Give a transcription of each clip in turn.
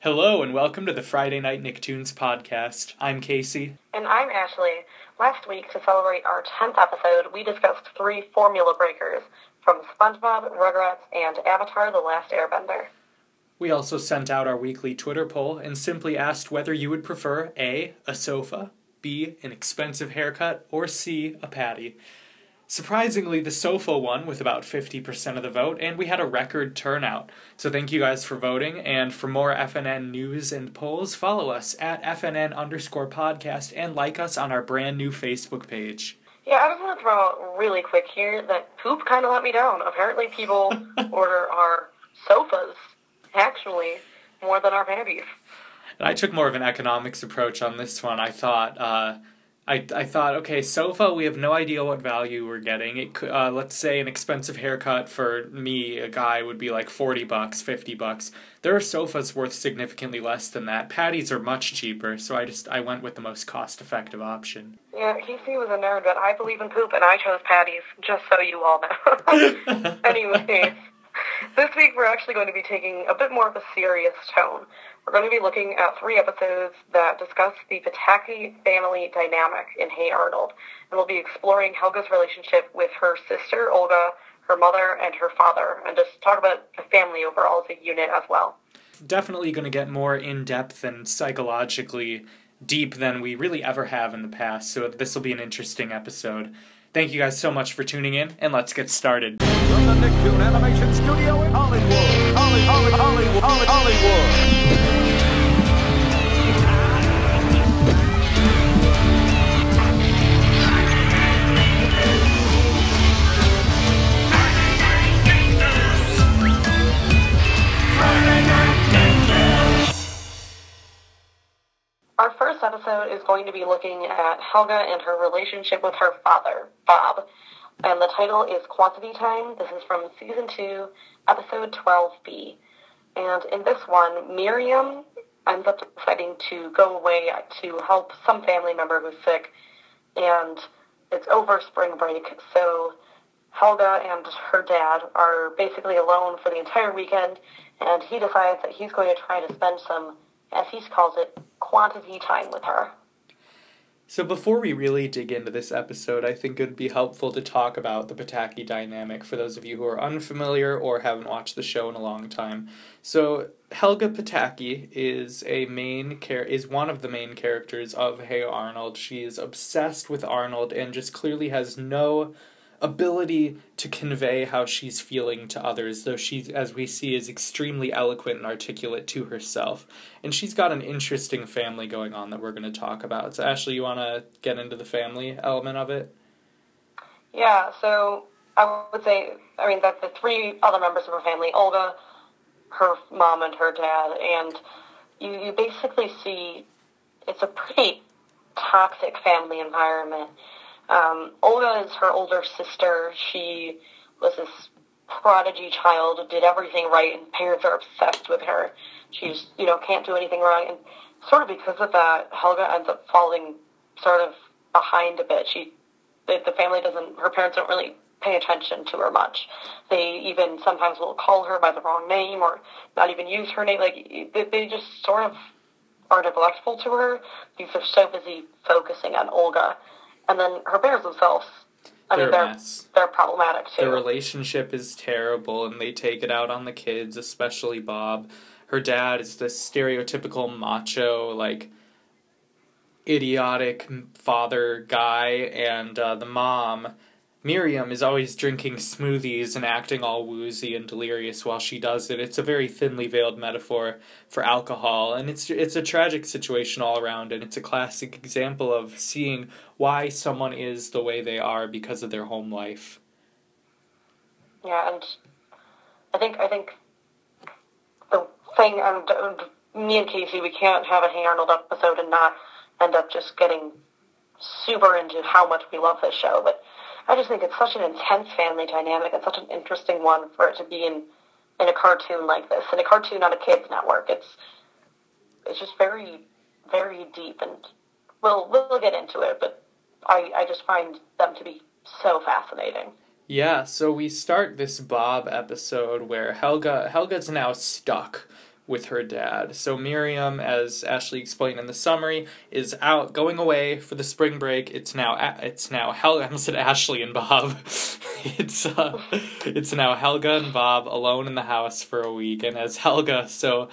Hello and welcome to the Friday Night Nicktoons podcast. I'm Casey. And I'm Ashley. Last week, to celebrate our 10th episode, we discussed three formula breakers from SpongeBob, Rugrats, and Avatar The Last Airbender. We also sent out our weekly Twitter poll and simply asked whether you would prefer A, a sofa, B, an expensive haircut, or C, a patty. Surprisingly, the sofa won with about 50% of the vote, and we had a record turnout. So thank you guys for voting, and for more FNN news and polls, follow us at FNN underscore podcast and like us on our brand new Facebook page. Yeah, I just want to throw out really quick here that poop kind of let me down. Apparently, people order our sofas, actually, more than our patties. And I took more of an economics approach on this one. I thought, uh, I, I thought, okay, sofa, we have no idea what value we're getting. It could, uh, let's say an expensive haircut for me, a guy, would be like 40 bucks, 50 bucks. There are sofas worth significantly less than that. Patties are much cheaper, so I just, I went with the most cost effective option. Yeah, Casey was a nerd, but I believe in poop, and I chose patties, just so you all know. Anyways, this week we're actually going to be taking a bit more of a serious tone. We're going to be looking at three episodes that discuss the Pataki family dynamic in Hey Arnold, and we'll be exploring Helga's relationship with her sister, Olga, her mother, and her father, and just talk about the family overall as a unit as well. Definitely going to get more in depth and psychologically deep than we really ever have in the past, so this will be an interesting episode. Thank you guys so much for tuning in, and let's get started. From the Nicktoon Animation Studio in Hollywood, Holly, Holly, Hollywood, Hollywood. Episode is going to be looking at Helga and her relationship with her father, Bob. And the title is Quantity Time. This is from season 2, episode 12B. And in this one, Miriam ends up deciding to go away to help some family member who's sick. And it's over spring break, so Helga and her dad are basically alone for the entire weekend. And he decides that he's going to try to spend some, as he calls it, quantity time with her. So, before we really dig into this episode, I think it would be helpful to talk about the Pataki dynamic for those of you who are unfamiliar or haven't watched the show in a long time. So, Helga Pataki is a main char- is one of the main characters of Hey Arnold. She is obsessed with Arnold and just clearly has no ability to convey how she's feeling to others, though she, as we see, is extremely eloquent and articulate to herself. And she's got an interesting family going on that we're going to talk about. So, Ashley, you want to get into the family element of it? Yeah, so I would say, I mean, that the three other members of her family, Olga, her mom, and her dad, and you, you basically see it's a pretty toxic family environment. Um, Olga is her older sister. She was this prodigy child, did everything right, and parents are obsessed with her. She's, you know, can't do anything wrong. And sort of because of that, Helga ends up falling sort of behind a bit. She, the, the family doesn't, her parents don't really pay attention to her much. They even sometimes will call her by the wrong name or not even use her name. Like, they, they just sort of are neglectful to her because they're so busy focusing on Olga. And then her parents themselves, I They're mean, a they're, mess. they're problematic too. The relationship is terrible, and they take it out on the kids, especially Bob. Her dad is this stereotypical macho, like idiotic father guy, and uh, the mom, Miriam, is always drinking smoothies and acting all woozy and delirious while she does it. It's a very thinly veiled metaphor for alcohol, and it's it's a tragic situation all around, and it's a classic example of seeing why someone is the way they are because of their home life. Yeah, and I think I think the thing, and, and me and Casey, we can't have a Hey episode and not end up just getting super into how much we love this show. But I just think it's such an intense family dynamic and such an interesting one for it to be in in a cartoon like this, in a cartoon on a kids network. It's it's just very very deep, and we'll we'll get into it. But I I just find them to be so fascinating. Yeah, so we start this Bob episode where Helga Helga's now stuck with her dad. So Miriam, as Ashley explained in the summary, is out going away for the spring break. It's now it's now Helga. I said Ashley and Bob. it's uh, it's now Helga and Bob alone in the house for a week, and as Helga so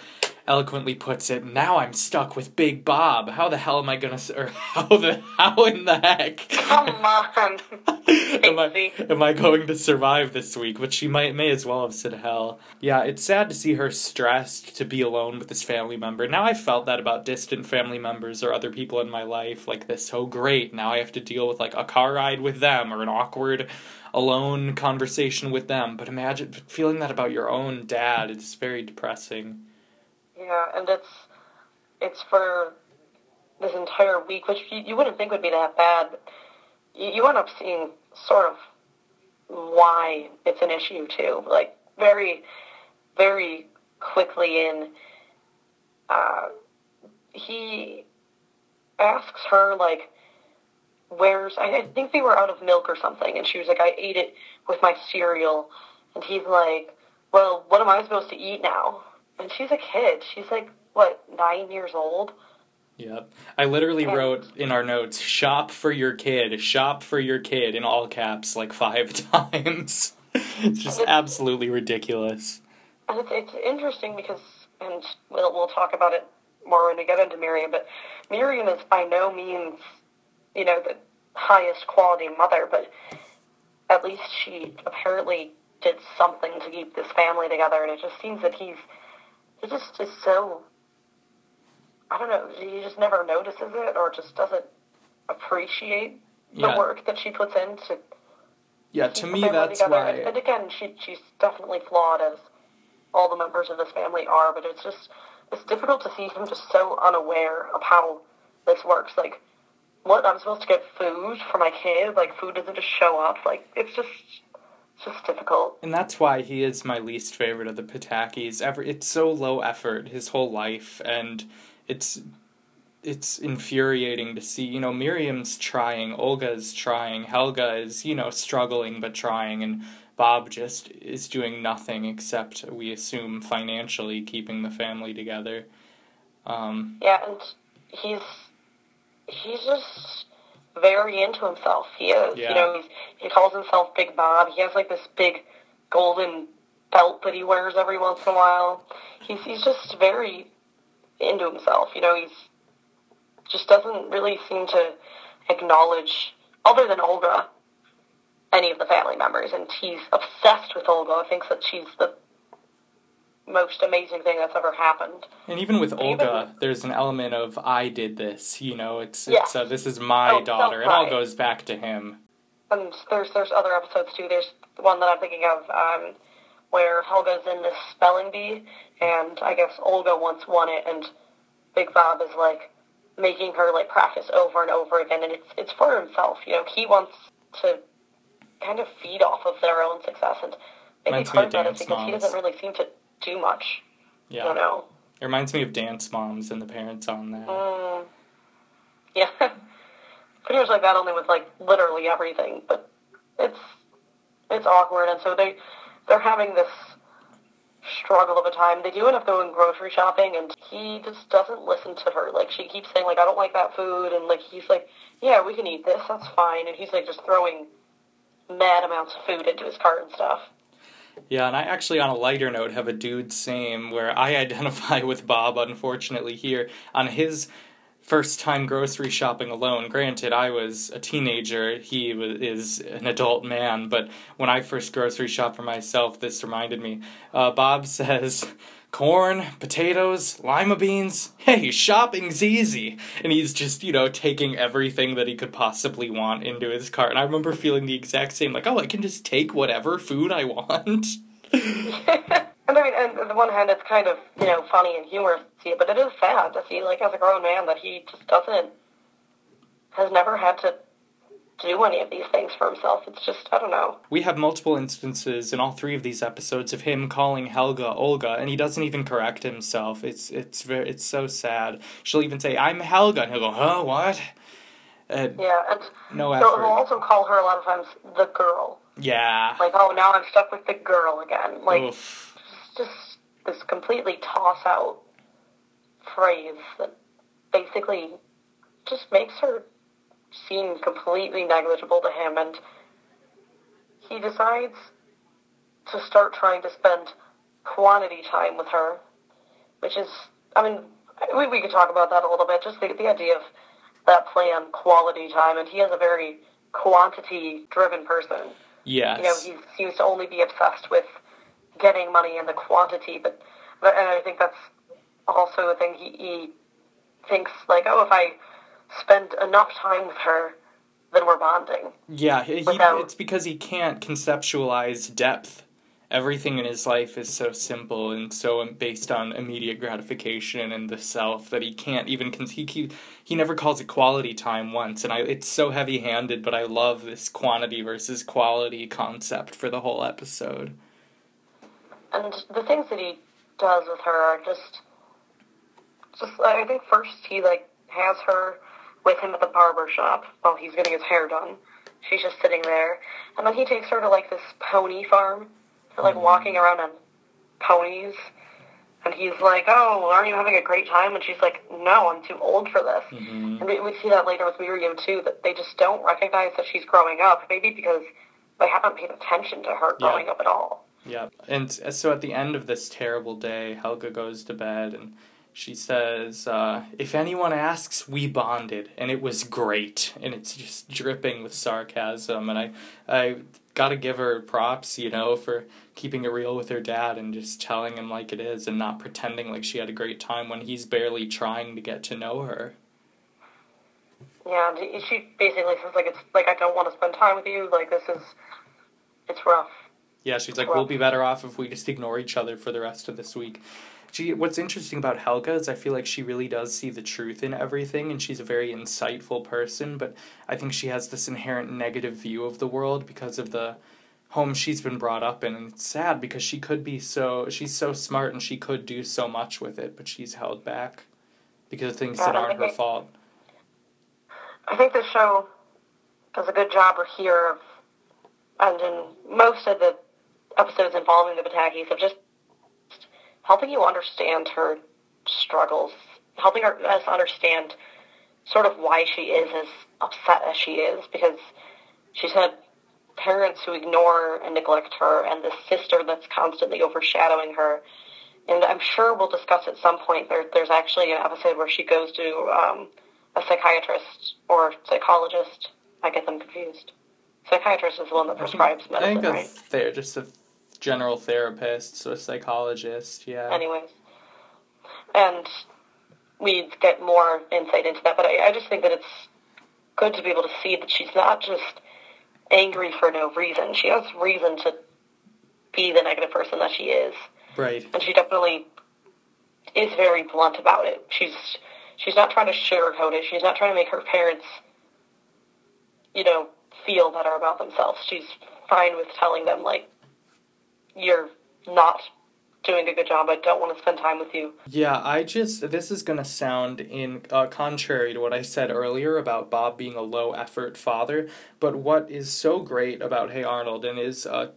eloquently puts it, now I'm stuck with Big Bob. How the hell am I gonna? Or how the how in the heck? Come on. am I am I going to survive this week? Which she might may as well have said hell. Yeah, it's sad to see her stressed to be alone with this family member. Now I felt that about distant family members or other people in my life like this. So great. Now I have to deal with like a car ride with them or an awkward alone conversation with them. But imagine feeling that about your own dad. It's very depressing. Yeah, and it's it's for this entire week, which you, you wouldn't think would be that bad. You, you end up seeing sort of why it's an issue too. Like very, very quickly in, uh, he asks her like, "Where's?" I think they were out of milk or something, and she was like, "I ate it with my cereal," and he's like, "Well, what am I supposed to eat now?" And she's a kid. She's like, what, nine years old? Yep. I literally Yeah. wrote in our notes, shop for your kid, shop for your kid in all caps like five times. it's just absolutely ridiculous. And it's, it's interesting because, and we'll, we'll talk about it more when we get into Miriam, but Miriam is by no means, you know, the highest quality mother, but at least she apparently did something to keep this family together, and it just seems that he's, he just is so, I don't know, he just never notices it or just doesn't appreciate the Yeah. work that she puts in to Yeah, to me that's together. why And, and again, she she's definitely flawed as all the members of this family are, but it's just it's difficult to see him just so unaware of how this works. Like, what I'm supposed to get food for my kid? Like, food doesn't just show up. Like, it's just it's just difficult. and that's why he is my least favorite of the Patakis. Ever it's so low effort his whole life and it's it's infuriating to see, you know, Miriam's trying, Olga's trying, Helga is, you know, struggling but trying and Bob just is doing nothing except we assume financially keeping the family together. Um Yeah, and he's he's just very into himself. He is. Yeah. You know, he's, he calls himself Big Bob. He has like this big golden belt that he wears every once in a while. He's he's just very into himself. You know, he's just doesn't really seem to acknowledge other than Olga any of the family members and he's obsessed with Olga. Thinks that she's the most amazing thing that's ever happened. And even with Even- Olga, there's an element of I did this. You know, it's Yeah. it's uh, this is my Oh, daughter. It all goes back to him. And there's there's other episodes too. There's the one that I'm thinking of um, where Helga's in this spelling bee, and I guess Olga once won it, and Big Bob is like making her like practice over and over again, and it's it's for himself. You know, he wants to kind of feed off of their own success, and maybe part of that is because he doesn't really seem to do much. Yeah, You know. it reminds me of Dance Moms and the parents on that. Mm, yeah, pretty much like that, only with like literally everything. But it's it's awkward, and so they they're having this struggle of a time. They do end up going grocery shopping, and he just doesn't listen to her. Like she keeps saying, like I don't like that food, and like he's like, yeah, we can eat this, that's fine, and he's like just throwing mad amounts of food into his cart and stuff. Yeah, and I actually, on a lighter note, have a dude same where I identify with Bob, unfortunately, here. On his first time grocery shopping alone, granted, I was a teenager, he is an adult man, but when I first grocery shopped for myself, this reminded me. Uh, Bob says, corn, potatoes, lima beans. Hey, shopping's easy. And he's just, you know, taking everything that he could possibly want into his cart. And I remember feeling the exact same, like, oh, I can just take whatever food I want. And I mean, and on the one hand, it's kind of you know funny and humorous to see it, but it is sad to see, like as a grown man, that he just doesn't has never had to do any of these things for himself. It's just I don't know. We have multiple instances in all three of these episodes of him calling Helga Olga, and he doesn't even correct himself. It's it's very it's so sad. She'll even say, "I'm Helga," and he'll go, "Huh, what?" And Yeah, and no so he'll also call her a lot of times the girl. Yeah. Like, oh, now I'm stuck with the girl again. Like, Oof. just this completely toss out phrase that basically just makes her seem completely negligible to him and he decides to start trying to spend quantity time with her, which is, I mean, we, we could talk about that a little bit, just the, the idea of that plan, quality time, and he is a very quantity-driven person. Yes. You know, he seems to only be obsessed with getting money and the quantity, but, but and I think that's also a thing he, he thinks, like, oh, if I spend enough time with her, then we're bonding. Yeah, he, Without- it's because he can't conceptualize depth. Everything in his life is so simple and so um, based on immediate gratification and the self that he can't even con- he, he he never calls it quality time once and I it's so heavy-handed but I love this quantity versus quality concept for the whole episode. And the things that he does with her are just, just I think first he like has her with him at the barber shop while he's getting his hair done. She's just sitting there, and then he takes her to like this pony farm. They're like walking around on ponies, and he's like, "Oh, aren't you having a great time?" And she's like, "No, I'm too old for this." Mhm. And we, we see that later with Miriam too, that they just don't recognize that she's growing up. Maybe because they haven't paid attention to her Yeah. growing up at all. Yeah. And so at the end of this terrible day, Helga goes to bed and she says, uh, If anyone asks, we bonded, and it was great. And it's just dripping with sarcasm. And I, I gotta give her props, you know, for keeping it real with her dad and just telling him like it is and not pretending like she had a great time when he's barely trying to get to know her. Yeah, she basically says like it's like I don't want to spend time with you. Like this is, it's rough. Yeah, she's like, we'll be better off if we just ignore each other for the rest of this week. She, what's interesting about Helga is I feel like she really does see the truth in everything, and she's a very insightful person. But I think she has this inherent negative view of the world because of the home she's been brought up in, and it's sad because she could be so she's so smart and she could do so much with it, but she's held back because of things that Yeah, I aren't her think- fault. I think the show does a good job of here of, and in most of the episodes involving the Patakis of just helping you understand her struggles, helping her, us understand sort of why she is as upset as she is, because she's had parents who ignore and neglect her, and this sister that's constantly overshadowing her. And I'm sure we'll discuss at some point. There, there's actually an episode where she goes to um, a psychiatrist or psychologist. I get them confused. Psychiatrist is the one that prescribes I think medicine, a right? just a general therapist, so a psychologist, yeah. Anyways. And we get more insight into that, but I, I just think that it's good to be able to see that she's not just angry for no reason. She has reason to be the negative person that she is. Right. and she definitely is very blunt about it. She's she's not trying to sugarcoat it. She's not trying to make her parents, you know, feel better about themselves. She's fine with telling them like, you're not doing a good job. I don't want to spend time with you. Yeah, I just this is gonna sound in uh, contrary to what I said earlier about Bob being a low effort father. But what is so great about Hey Arnold and is uh,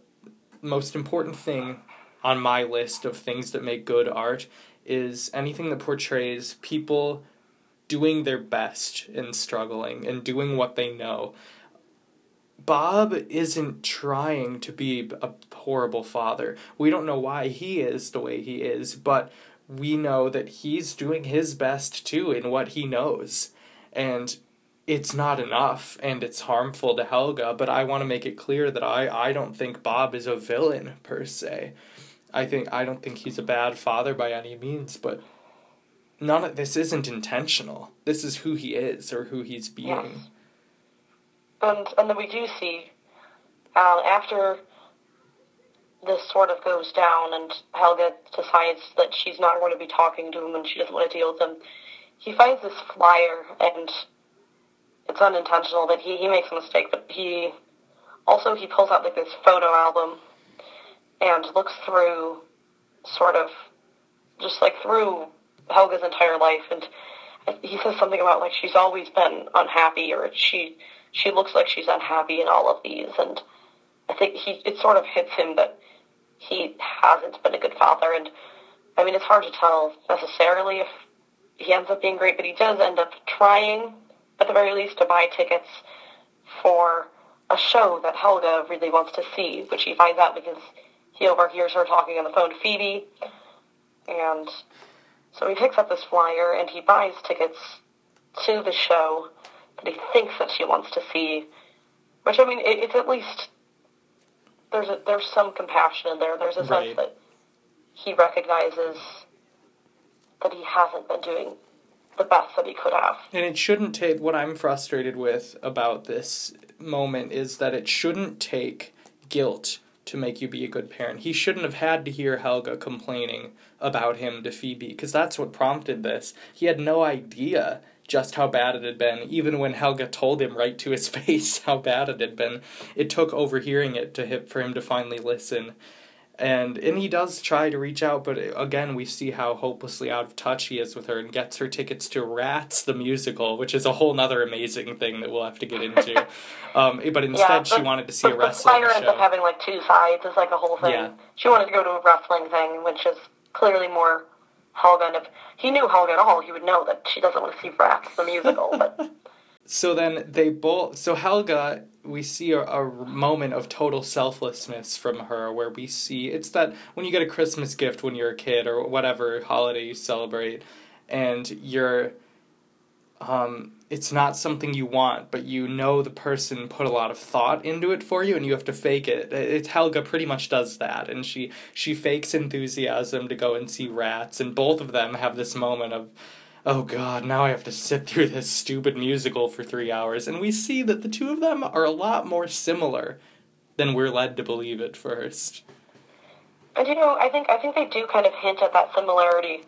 most important thing on my list of things that make good art is anything that portrays people doing their best and struggling and doing what they know. Bob isn't trying to be a horrible father. We don't know why he is the way he is, but we know that he's doing his best too in what he knows. And it's not enough and it's harmful to Helga, but I want to make it clear that I, I don't think Bob is a villain per se. I think I don't think he's a bad father by any means, but none of this isn't intentional. This is who he is or who he's being. Yes. And and then we do see uh, after this sort of goes down, and Helga decides that she's not going to be talking to him, and she doesn't want to deal with him. He finds this flyer, and it's unintentional that he, he makes a mistake, but he also he pulls out like this photo album and looks through sort of just like through Helga's entire life, and he says something about like she's always been unhappy, or she she looks like she's unhappy in all of these, and I think he it sort of hits him that he hasn't been a good father, and I mean, it's hard to tell necessarily if he ends up being great, but he does end up trying, at the very least, to buy tickets for a show that Helga really wants to see, which he finds out because he overhears her talking on the phone to Phoebe. And so he picks up this flyer and he buys tickets to the show that he thinks that she wants to see. Which I mean, it, it's at least there's a, there's some compassion in there. There's a Right. sense that he recognizes that he hasn't been doing the best that he could have. And it shouldn't take what I'm frustrated with about this moment is that it shouldn't take guilt to make you be a good parent. He shouldn't have had to hear Helga complaining about him to Phoebe because that's what prompted this. He had no idea just how bad it had been even when Helga told him right to his face how bad it had been. It took overhearing it to hit for him to finally listen. And and he does try to reach out, but again, we see how hopelessly out of touch he is with her, and gets her tickets to Rats the musical, which is a whole nother amazing thing that we'll have to get into. um, but instead, she wanted to see a wrestling The flyer ends up show. having like two sides. It's like a whole thing. Yeah. She wanted to go to a wrestling thing, which is clearly more Helga. If he knew Helga at all, he would know that she doesn't want to see Rats the musical. But So then they both. So Helga, we see a, a moment of total selflessness from her, where we see it's that when you get a Christmas gift when you're a kid or whatever holiday you celebrate, and you're, um, it's not something you want, but you know the person put a lot of thought into it for you, and you have to fake it. It Helga pretty much does that, and she she fakes enthusiasm to go and see rats, and both of them have this moment of oh god, now I have to sit through this stupid musical for three hours. And we see that the two of them are a lot more similar than we're led to believe at first. and you know, I think I think they do kind of hint at that similarity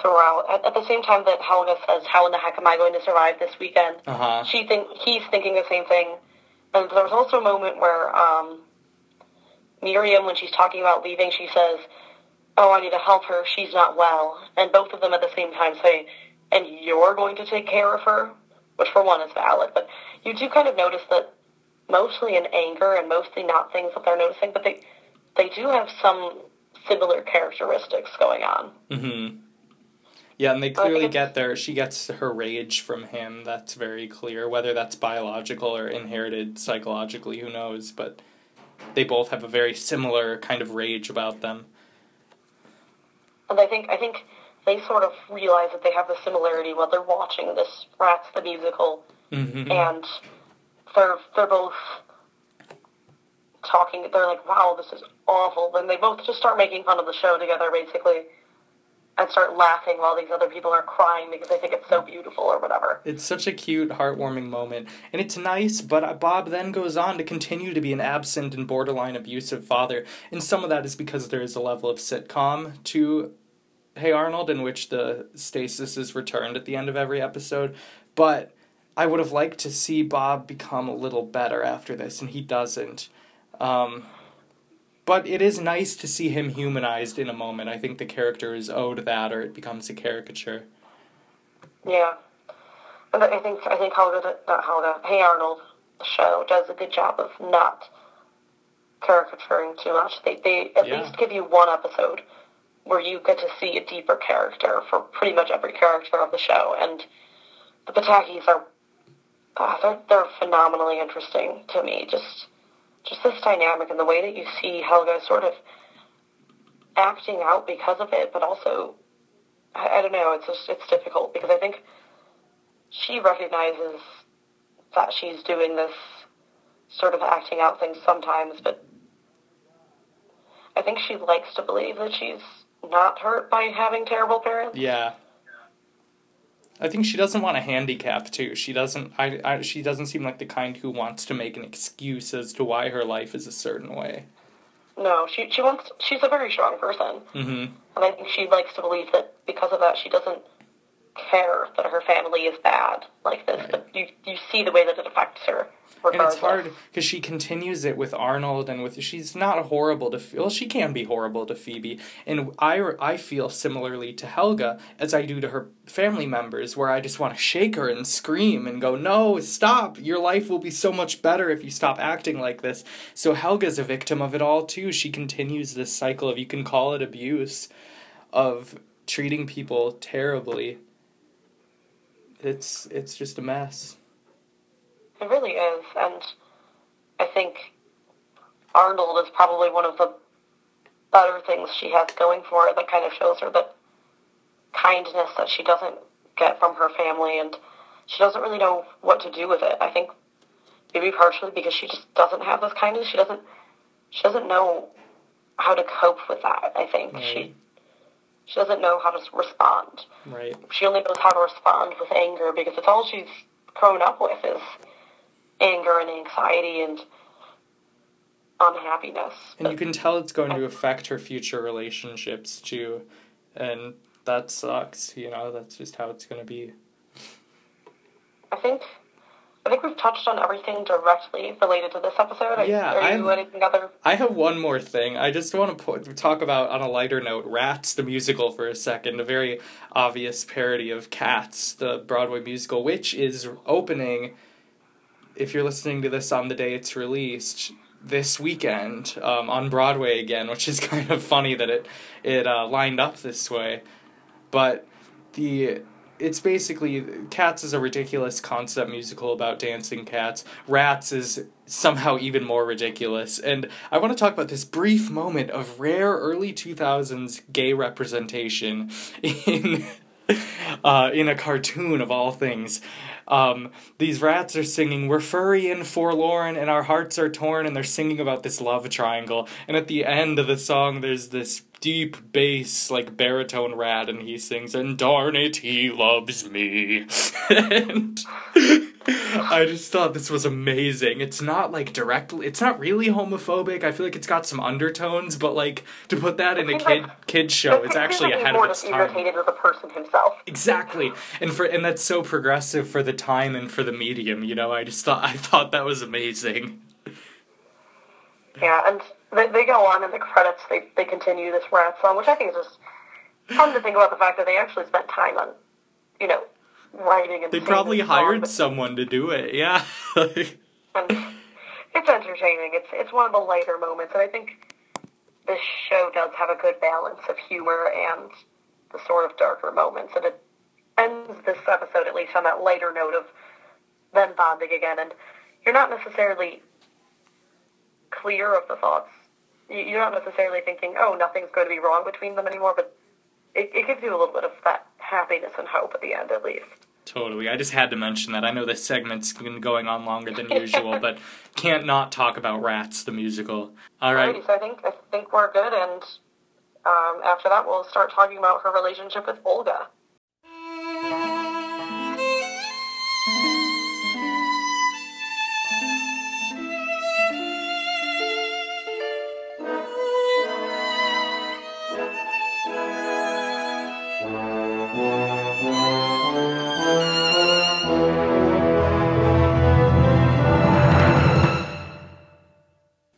throughout. At, at the same time that Helga says, "How in the heck am I going to survive this weekend?" Uh huh. she think he's thinking the same thing. And there was also a moment where um, Miriam, when she's talking about leaving, she says, "Oh, I need to help her. She's not well." And both of them at the same time say, "And you're going to take care of her," which for one is valid. But you do kind of notice that mostly in anger and mostly not things that they're noticing, but they they do have some similar characteristics going on. Mm-hmm. Yeah, and they clearly get there. She gets her rage from him. That's very clear. Whether that's biological or inherited psychologically, who knows? But they both have a very similar kind of rage about them. And I think I think they sort of realize that they have the similarity while they're watching this Rats the musical, Mm-hmm. and they're they're both talking. They're like, "Wow, this is awful," and they both just start making fun of the show together, basically, and start laughing while these other people are crying because they think it's so beautiful or whatever. It's such a cute, heartwarming moment. And it's nice, but Bob then goes on to continue to be an absent and borderline abusive father. And some of that is because there is a level of sitcom to Hey Arnold, in which the stasis is returned at the end of every episode. But I would have liked to see Bob become a little better after this, and he doesn't. Um, but it is nice to see him humanized in a moment. I think the character is owed that, or it becomes a caricature. Yeah, and I think I think Helga, not Helga, Hey Arnold, show does a good job of not caricaturing too much. They they at Yeah. least give you one episode where you get to see a deeper character for pretty much every character of the show, and the Patakis are ah, they're they're phenomenally interesting to me. Just just this dynamic and the way that you see Helga sort of acting out because of it, but also I, I don't know. It's just it's difficult because I think she recognizes that she's doing this sort of acting out thing sometimes, but I think she likes to believe that she's not hurt by having terrible parents. Yeah. I think she doesn't want a handicap too. She doesn't I, I she doesn't seem like the kind who wants to make an excuse as to why her life is a certain way. No, she she wants. She's a very strong person, Mhm. and I think she likes to believe that because of that, she doesn't care that her family is bad like this. But you you see the way that it affects her. And it's hard because she continues it with Arnold and with she's not horrible to well she can be horrible to Phoebe. And I I feel similarly to Helga as I do to her family members where I just want to shake her and scream and go no stop! Your life will be so much better if you stop acting like this. So Helga's a victim of it all too. She continues this cycle of you can call it abuse of treating people terribly. It's it's just a mess. It really is, and I think Arnold is probably one of the better things she has going for her that kind of shows her that kindness that she doesn't get from her family, and she doesn't really know what to do with it. I think maybe partially because she just doesn't have this kindness. She doesn't she doesn't know how to cope with that. I think Right. she she doesn't know how to respond. Right. She only knows how to respond with anger because it's all she's grown up with is anger and anxiety and unhappiness. And you can tell it's going to affect her future relationships too. And that sucks, you know, that's just how it's going to be. I think I think we've touched on everything directly related to this episode. Yeah, Are you I'm- anything other? I have one more thing. I just want to talk about, on a lighter note, Rats the musical for a second. A very obvious parody of Cats, the Broadway musical, which is opening, if you're listening to this on the day it's released, this weekend um, on Broadway again, which is kind of funny that it, it uh, lined up this way. But the it's basically Cats is a ridiculous concept musical about dancing cats. Rats is somehow even more ridiculous. And I want to talk about this brief moment of rare early 2000s gay representation in uh, in a cartoon of all things. Um, these rats are singing, We're furry and forlorn, and our hearts are torn, and they're singing about this love triangle. And at the end of the song, there's this deep bass, like baritone rat, and he sings, And darn it, he loves me. and I just thought this was amazing. It's not like directly, it's not really homophobic. I feel like it's got some undertones, but like to put that in a kid like- kid show, it's actually seems like he's ahead more of its time. irritated with the person himself. Exactly, and for and that's so progressive for the time and for the medium. You know, I just thought I thought that was amazing. Yeah, and they, they go on in the credits. They they continue this rat song, which I think is just fun to think about the fact that they actually spent time on, you know, writing and. They probably this song, hired someone to do it. Yeah, and it's entertaining. It's it's one of the lighter moments, and I think this show does have a good balance of humor and the sort of darker moments, and it ends this episode at least on that lighter note of them bonding again, and you're not necessarily clear of the thoughts. You- You're not necessarily thinking, oh, nothing's going to be wrong between them anymore, but it, it gives you a little bit of that happiness and hope at the end, at least. totally. I just had to mention that. I know this segment's been going on longer than usual, but can't not talk about Rats the musical. All right. Alrighty, so I think I think we're good, and um, after that, we'll start talking about her relationship with Olga.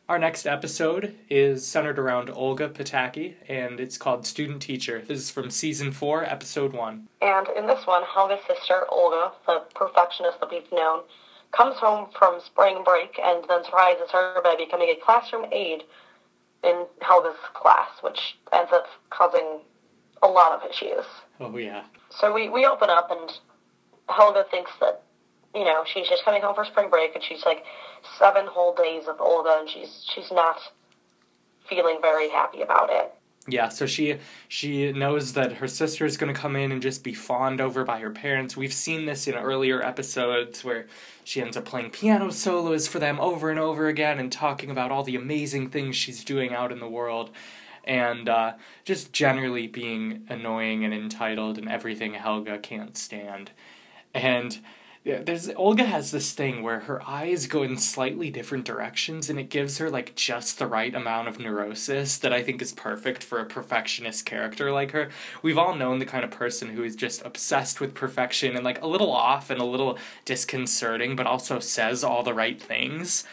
Our next episode is centered around Olga Pataki, and it's called Student Teacher. This is from season four, episode one. And in this one, Helga's sister, Olga, the perfectionist that we've known, comes home from spring break and then surprises her by becoming a classroom aide in Helga's class, which ends up causing a lot of issues. Oh yeah. So we, we open up and Helga thinks that, you know, she's just coming home for spring break and she's like seven whole days of Olga and she's she's not feeling very happy about it. Yeah, so she she knows that her sister is going to come in and just be fawned over by her parents. We've seen this in earlier episodes where she ends up playing piano solos for them over and over again and talking about all the amazing things she's doing out in the world and uh, just generally being annoying and entitled and everything Helga can't stand. And yeah, there's Olga has this thing where her eyes go in slightly different directions and it gives her like just the right amount of neurosis that I think is perfect for a perfectionist character like her. We've all known the kind of person who is just obsessed with perfection and like a little off and a little disconcerting but also says all the right things.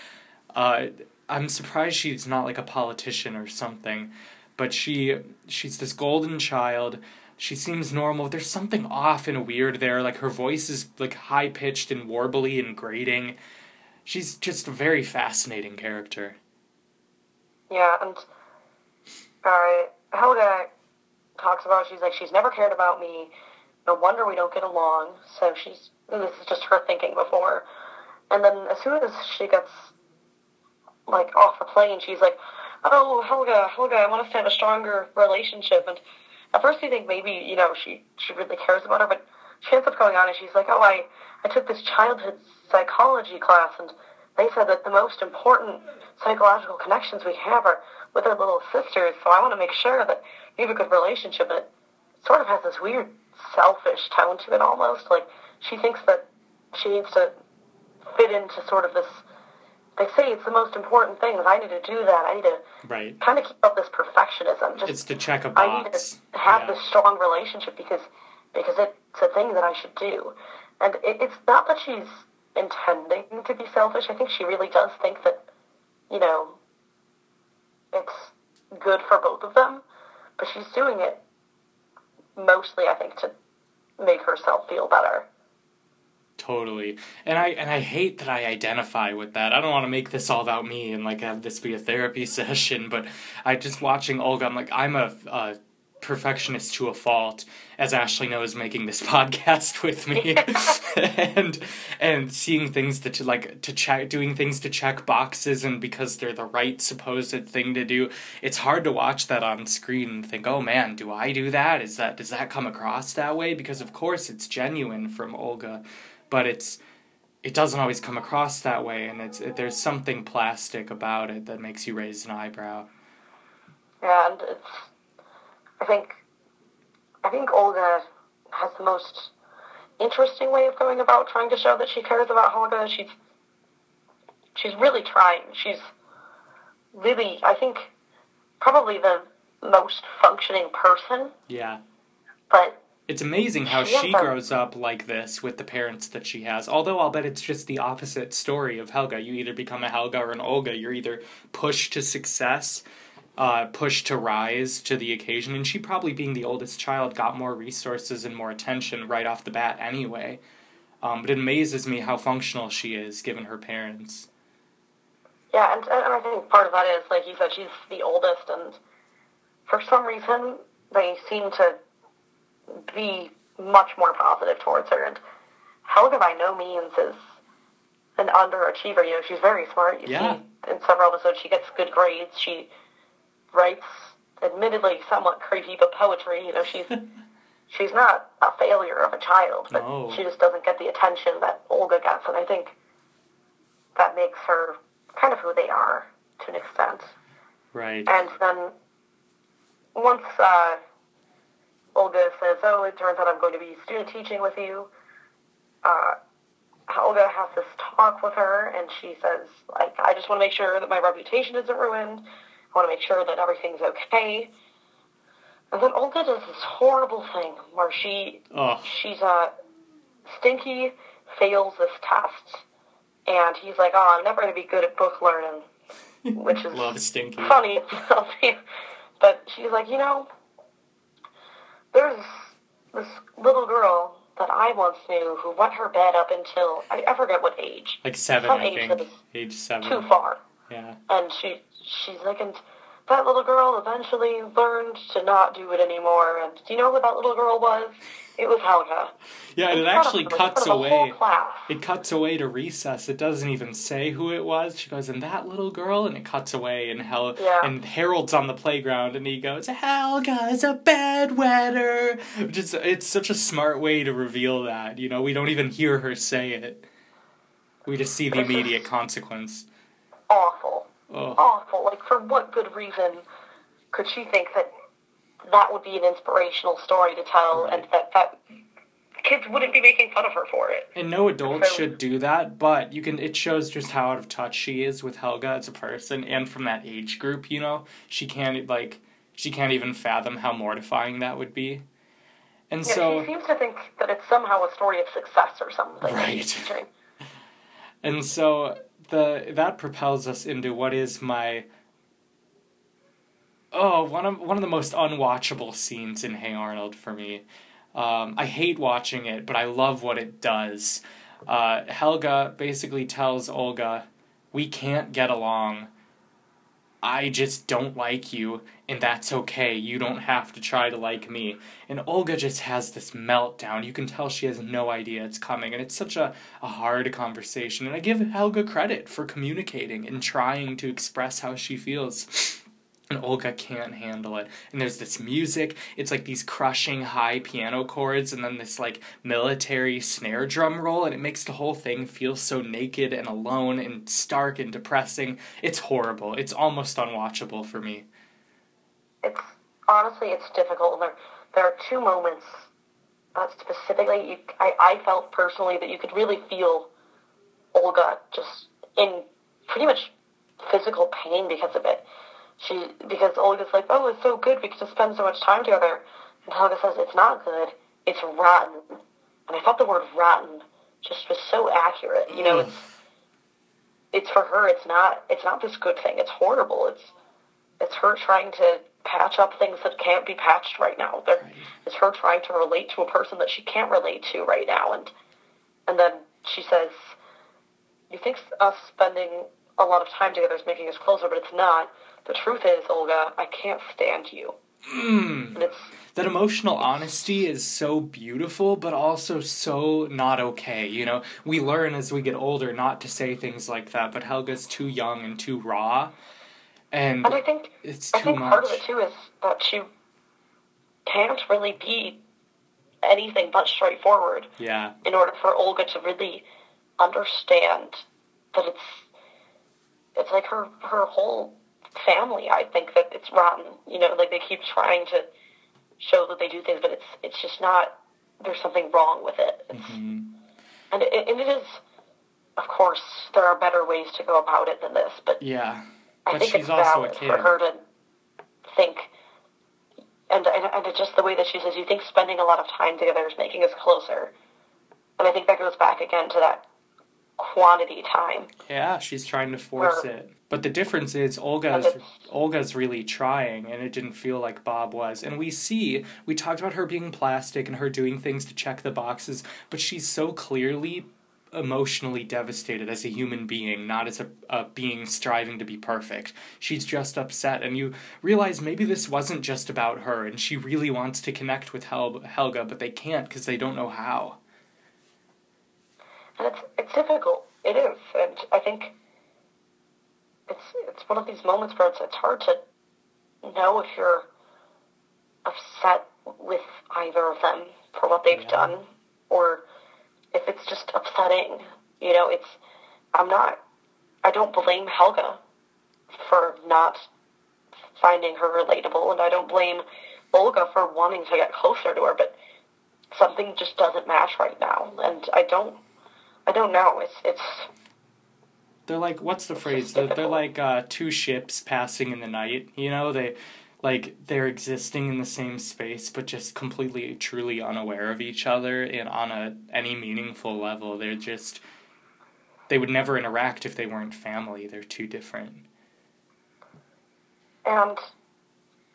Uh, I'm surprised she's not like a politician or something, but she she's this golden child. She seems normal. There's something off and weird there. Like her voice is like high pitched and warbly and grating. She's just a very fascinating character. Yeah, and uh, Helga talks about she's like she's never cared about me. No wonder we don't get along. So she's this is just her thinking before. And then as soon as she gets like off the plane, she's like, "Oh, Helga, Helga, I want us to have a stronger relationship." And at first, you think maybe you know she she really cares about her, but she ends up going on and she's like, "Oh, I I took this childhood psychology class and." They said that the most important psychological connections we have are with our little sisters, so I want to make sure that we have a good relationship. And it sort of has this weird selfish tone to it almost. Like she thinks that she needs to fit into sort of this. They say it's the most important thing. I need to do that. I need to Right. kind of keep up this perfectionism. Just It's to check a box. I need to have Yeah. this strong relationship because because it's a thing that I should do. And it, it's not that she's intending to be selfish. I think she really does think that, you know, it's good for both of them. But she's doing it mostly, I think, to make herself feel better. Totally. And I and I hate that I identify with that. I don't want to make this all about me and like have this be a therapy session, but I just watching Olga, I'm like I'm a, a perfectionist to a fault, as Ashley knows making this podcast with me. and and seeing things to, to like to check doing things to check boxes and because they're the right supposed thing to do. It's hard to watch that on screen and think, "Oh man, do I do that? Is that does that come across that way?" Because of course it's genuine from Olga but it's it doesn't always come across that way and it's it, there's something plastic about it that makes you raise an eyebrow Yeah, And it's, I think, I think Olga has the most interesting way of going about trying to show that she cares about Helga. She's, she's really trying. She's really, I think, probably the most functioning person. yeah But it's amazing how She has she a- grows up like this with the parents that she has. Although i'll bet it's just the opposite story of helga. You either become a helga or an olga. You're either pushed to success uh, pushed to rise to the occasion. And she probably being the oldest child got more resources and more attention right off the bat anyway. Um, but it amazes me how functional she is given her parents. Yeah, and, and I think part of that is, like you said, she's the oldest, and for some reason, they seem to be much more positive towards her. And Helga, by no means, is an underachiever. You know, she's very smart. You Yeah. see in several episodes, she gets good grades. She writes, admittedly, somewhat creepy, but poetry. You know, she's she's not a failure of a child, but No. she just doesn't get the attention that Olga gets. And I think that makes her kind of who they are to an extent. right And then once uh, Olga says, "Oh, it turns out I'm going to be student teaching with you," uh, Olga has this talk with her, and she says, "Like, I just want to make sure that my reputation isn't ruined. I want to make sure that everything's okay." And then Olga does this horrible thing where she oh she's uh Stinky fails this test, and he's like, "Oh, I'm never going to be good at book learning," which is love stinky funny but she's like, you know, there's this little girl that I once knew who went her bed up until I, I forget what age, like seven Some i age think. age seven. too far, yeah. And she she's like, and that little girl eventually learned to not do it anymore. And do you know who that little girl was? It was Helga. yeah and it actually cuts front of the whole away it cuts away to recess. It doesn't even say who it was. She goes, "And that little girl," and it cuts away, and Hel- Yeah. and Harold's on the playground, and he goes, "Helga's a bedwetter." Just it's such a smart way to reveal that. You know, we don't even hear her say it. We just see the immediate consequence. Awful. Oh, awful. Like, for what good reason could she think that that would be an inspirational story to tell, and that that kids wouldn't be making fun of her for it? and no adult So- should do that, but you can. It shows just how out of touch she is with Helga as a person, and from that age group. You know, she can't like she can't even fathom how mortifying that would be. And Yeah, so. she seems to think that it's somehow a story of success or something. Right. And so the that propels us into what is my oh one of one of the most unwatchable scenes in Hey Arnold for me. Um, I hate watching it, but I love what it does. Uh, Helga basically tells Olga, "We can't get along. I just don't like you, and that's okay. You don't have to try to like me. And Olga just has this meltdown. You can tell she has no idea it's coming, and it's such a, a hard conversation. And I give Helga credit for communicating and trying to express how she feels and Olga can't handle it. And there's this music, it's like these crushing high piano chords, and then this like military snare drum roll, and it makes the whole thing feel so naked and alone and stark and depressing. It's horrible. It's almost unwatchable for me. It's honestly, it's difficult. There, there are two moments uh, specifically. You, I, I felt personally that you could really feel Olga just in pretty much physical pain because of it she because Olga's like, oh, it's so good. We get to spend so much time together. And Helga says, it's not good. It's rotten. And I thought the word rotten just was so accurate. You know, mm. it's it's for her. It's not. It's not this good thing. It's horrible. It's it's her trying to patch up things that can't be patched right now. Right. It's her trying to relate to a person that she can't relate to right now. And and then she says, "You think us spending a lot of time together is making us closer, but it's not." The truth is, Olga, I can't stand you. Mm. That emotional honesty is so beautiful, but also so not okay. You know, we learn as we get older not to say things like that, but Helga's too young and too raw. And, and I think it's too I think much. part of it too is that she can't really be anything but straightforward. Yeah. In order for Olga to really understand that it's it's like her her whole family. I think that it's rotten. You know, like they keep trying to show that they do things, but it's it's just not. There's something wrong with it. Mm-hmm. And it, and it is, of course, there are better ways to go about it than this. But yeah, but I think it's valid for her to think. And, and and it's just the way that she says, you think spending a lot of time together is making us closer, and I think that goes back again to that quantity time. Yeah, she's trying to force Where, it. But the difference is Olga's Olga's really trying and it didn't feel like Bob was. And we see we talked about her being plastic and her doing things to check the boxes, but she's so clearly emotionally devastated as a human being, not as a, a being striving to be perfect. She's just upset, and you realize maybe this wasn't just about her, and she really wants to connect with Hel- Helga, but they can't because they don't know how. And it's it's difficult. It is, and I think it's it's one of these moments where it's it's hard to know if you're upset with either of them for what they've yeah. done, or if it's just upsetting. You know, it's I'm not. I don't blame Helga for not finding her relatable, and I don't blame Olga for wanting to get closer to her, but something just doesn't match right now, and I don't I don't know. It's it's. They're like what's the phrase? They're, they're like uh, two ships passing in the night. You know they, like they're existing in the same space, but just completely, truly unaware of each other, and on a any meaningful level, they're just. They would never interact if they weren't family. They're too different. And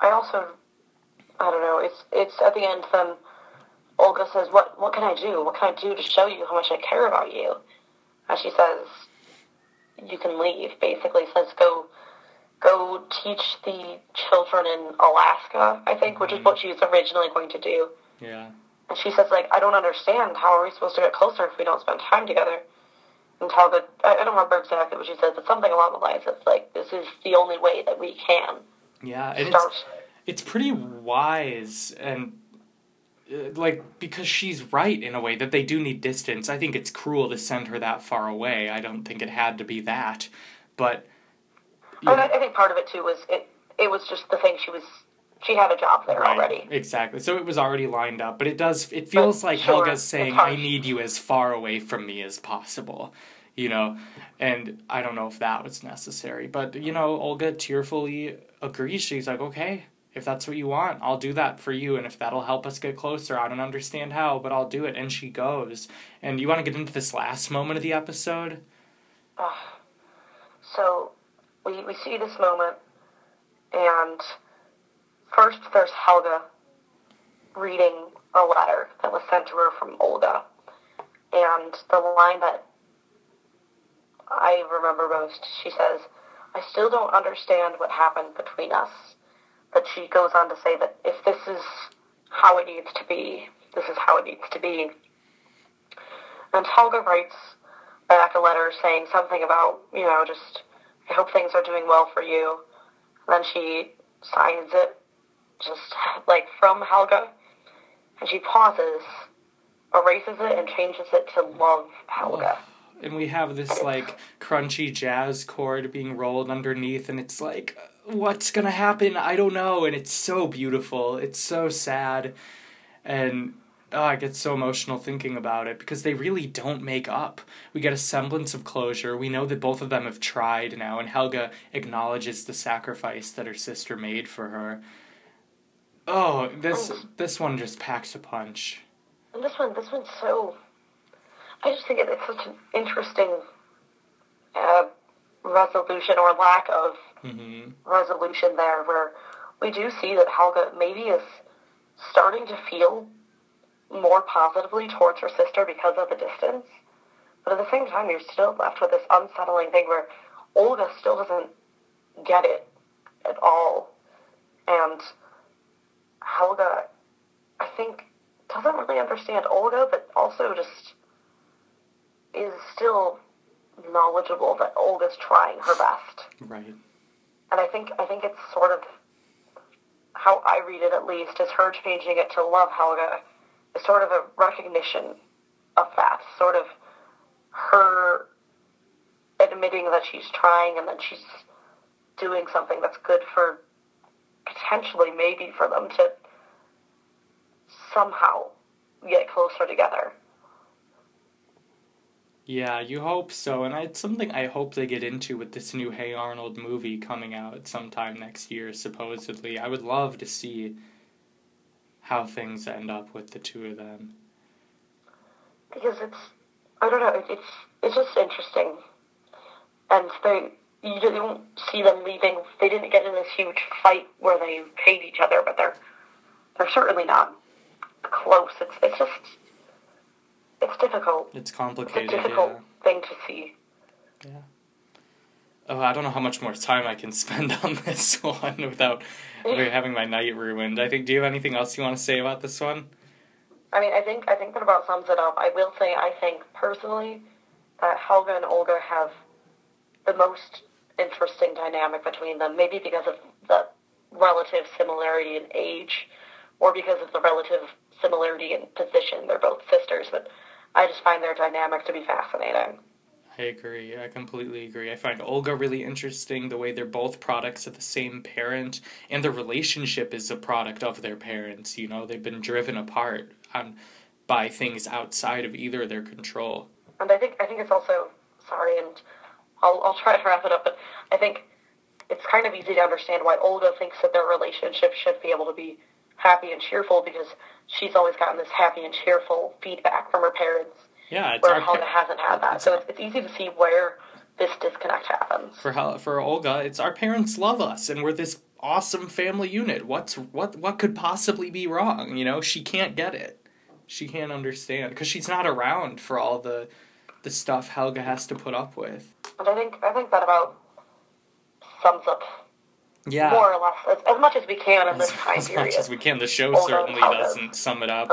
I also, I don't know. It's it's at the end then Olga says, "What what can I do? What can I do to show you how much I care about you?" And she says, "You can leave." Basically, says, "Go." Go teach the children in Alaska, I think, which is mm-hmm. what she was originally going to do. Yeah. And she says, like, I don't understand. How are we supposed to get closer if we don't spend time together? And how the, I don't remember exactly what she said, but something along the lines of, like, this is the only way that we can. Yeah, it's, it's pretty wise and Uh, like because she's right in a way that they do need distance. I think it's cruel to send her that far away. I don't think it had to be that, but. I, I think part of it too was it. It was just the thing she was. She had a job there right, already. Exactly. So it was already lined up, but it does. It feels but like sure, Helga's saying, "I need you as far away from me as possible." You know, and I don't know if that was necessary, but you know, Olga tearfully agrees. She's like, "Okay, if that's what you want, I'll do that for you. And if that'll help us get closer, I don't understand how, but I'll do it. And she goes. And you want to get into this last moment of the episode? Uh, so we, we see this moment, and first there's Helga reading a letter that was sent to her from Olga. And the line that I remember most, she says, I still don't understand what happened between us. But she goes on to say that if this is how it needs to be, this is how it needs to be. And Helga writes back a letter saying something about, you know, just, I hope things are doing well for you. And then she signs it, just like from Helga. And she pauses, erases it, and changes it to love Helga. And we have this like crunchy jazz chord being rolled underneath and it's like what's gonna happen? I don't know and it's so beautiful. It's so sad. And oh, i get so emotional thinking about it because they really don't make up. We get a semblance of closure. We know that both of them have tried now and helga acknowledges the sacrifice that her sister made for her. Oh this oh. this one just packs a punch. And this one, this one's so. I just think it, it's such an interesting uh, resolution or lack of hmm resolution there, where we do see that Helga maybe is starting to feel more positively towards her sister because of the distance, but at the same time, you're still left with this unsettling thing where Olga still doesn't get it at all, and Helga, I think, doesn't really understand Olga, but also just is still knowledgeable that Olga's trying her best. right And I think I think it's sort of how I read it at least is her changing it to love Helga is sort of a recognition of that. Sort of her admitting that she's trying and that she's doing something that's good for potentially maybe for them to somehow get closer together. Yeah, you hope so, and it's something I hope they get into with this new Hey Arnold movie coming out sometime next year, supposedly. I would love to see how things end up with the two of them. because it's I don't know, it's it's just interesting, and they you don't see them leaving. They didn't get in this huge fight where they hate each other, but they're they're certainly not close. It's it's just it's difficult. It's complicated. It's a difficult yeah. thing to see. Yeah. Oh, I don't know how much more time I can spend on this one without having my night ruined. I think. Do you have anything else you want to say about this one? I mean, I think I think that about sums it up. I will say, I think personally that Helga and Olga have the most interesting dynamic between them. Maybe because of the relative similarity in age, or because of the relative similarity in position. They're both sisters, but I just find their dynamic to be fascinating. I agree. I completely agree. I find Olga really interesting, the way they're both products of the same parent, and their relationship is a product of their parents. You know, they've been driven apart on, by things outside of either their control. And I think I think it's also sorry, and I'll I'll try to wrap it up, but I think it's kind of easy to understand why Olga thinks that their relationship should be able to be happy and cheerful because she's always gotten this happy and cheerful feedback from her parents, Yeah, it's where Helga par- hasn't had that. So it's, it's easy to see where this disconnect happens. for Hel- for Olga, it's our parents love us, and we're this awesome family unit. What's what what could possibly be wrong? You know, she can't get it. She can't understand because she's not around for all the the stuff Helga has to put up with. And I think I think that about sums up Yeah. more or less as, as much as we can in this time as much as we can. The show certainly doesn't sum it up.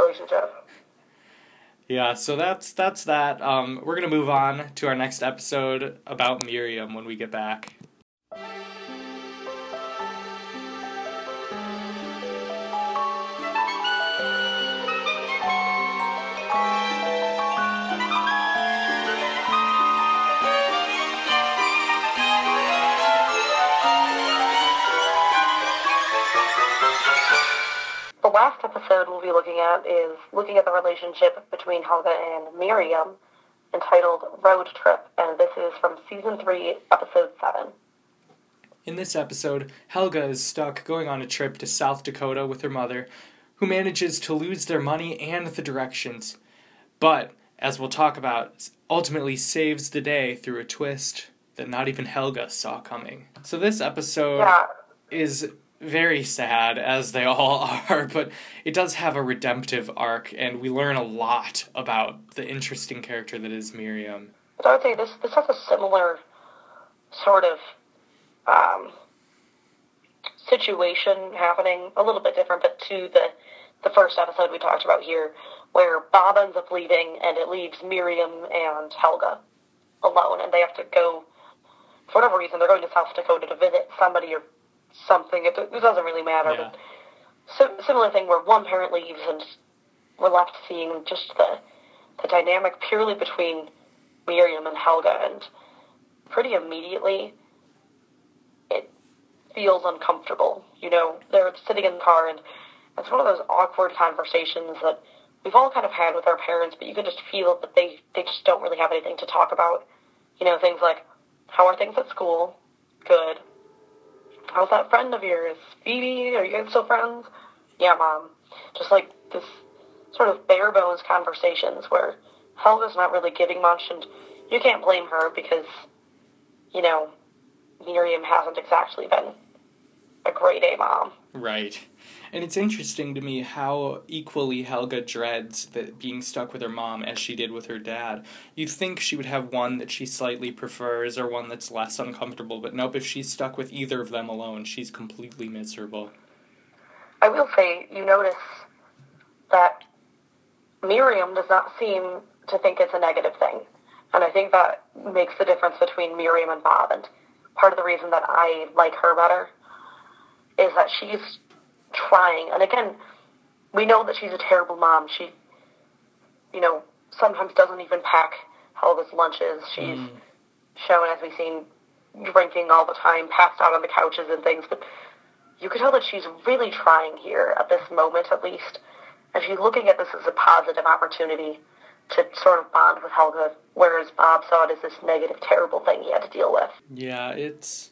Yeah, so that's that's that. Um, we're gonna move on to our next episode about Miriam when we get back. Episode we'll be looking at is looking at the relationship between Helga and Miriam, entitled Road Trip, and this is from season 3, episode 7. In this episode, Helga is stuck going on a trip to South Dakota with her mother, who manages to lose their money and the directions, but, as we'll talk about, ultimately saves the day through a twist that not even Helga saw coming. So this episode Yeah, is very sad, as they all are, but it does have a redemptive arc, and we learn a lot about the interesting character that is Miriam. but I would say this, this has a similar sort of um, situation happening, a little bit different, but to the the first episode we talked about here, where Bob ends up leaving and it leaves Miriam and Helga alone, and they have to go for whatever reason they're going to South Dakota to visit somebody or something. It, it doesn't really matter. Yeah. But sim- similar thing where one parent leaves and we're left seeing just the the dynamic purely between Miriam and Helga, and pretty immediately it feels uncomfortable. You know, they're sitting in the car, and it's one of those awkward conversations that we've all kind of had with our parents, but you can just feel that they they just don't really have anything to talk about. You know, things like how are things at school? Good. How's that friend of yours? Phoebe, are you guys still friends? Yeah, mom. Just like this sort of bare bones conversations where Helga's not really giving much, and you can't blame her because, you know, Miriam hasn't exactly been a great A mom. Right. And it's interesting to me how equally Helga dreads that being stuck with her mom as she did with her dad. You'd think she would have one that she slightly prefers or one that's less uncomfortable, but nope, if she's stuck with either of them alone, she's completely miserable. I will say, you notice that Miriam does not seem to think it's a negative thing. And I think that makes the difference between Miriam and Bob. And part of the reason that I like her better is that she's trying. And again, we know that she's a terrible mom. She, you know, sometimes doesn't even pack Helga's lunches. She's mm. shown, as we've seen, drinking all the time, passed out on the couches and things. But you could tell that she's really trying here at this moment, at least. And she's looking at this as a positive opportunity to sort of bond with Helga, whereas Bob saw it as this negative, terrible thing he had to deal with. Yeah, it's.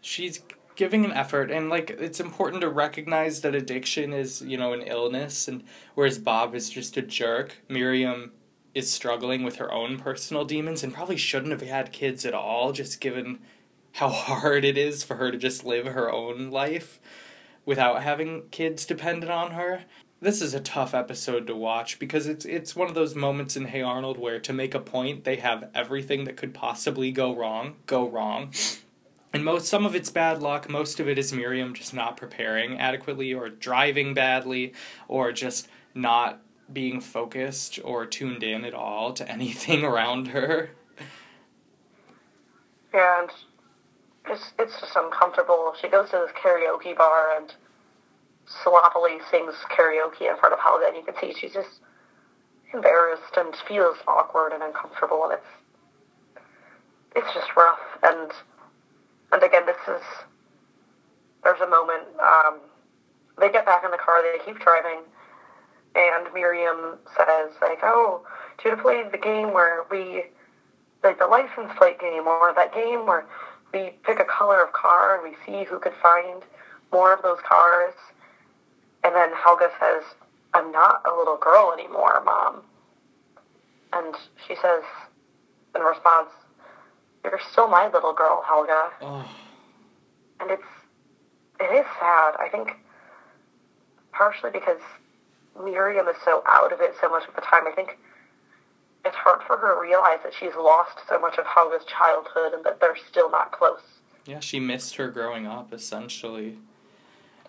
She's giving an effort, and like, it's important to recognize that addiction is, you know, an illness, and whereas Bob is just a jerk, Miriam is struggling with her own personal demons and probably shouldn't have had kids at all, just given how hard it is for her to just live her own life without having kids dependent on her. This is a tough episode to watch because it's it's one of those moments in Hey Arnold where to make a point they have everything that could possibly go wrong go wrong. And most some of it's bad luck, most of it is Miriam just not preparing adequately or driving badly or just not being focused or tuned in at all to anything around her. And it's, it's just uncomfortable. She goes to this karaoke bar and sloppily sings karaoke in front of Helga, and you can see she's just embarrassed and feels awkward and uncomfortable, and it's it's just rough. And and again, this is there's a moment. Um, they get back in the car. They keep driving, and Miriam says like, "Oh, do you want to play the game where we like the license plate game, or that game where we pick a color of car and we see who could find more of those cars?" And then Helga says, I'm not a little girl anymore, Mom. And she says, in response, You're still my little girl, Helga. Oh, And it's, it is sad. I think partially because Miriam is so out of it so much of the time. I think it's hard for her to realize that she's lost so much of Helga's childhood and that they're still not close. yeah, she missed her growing up essentially.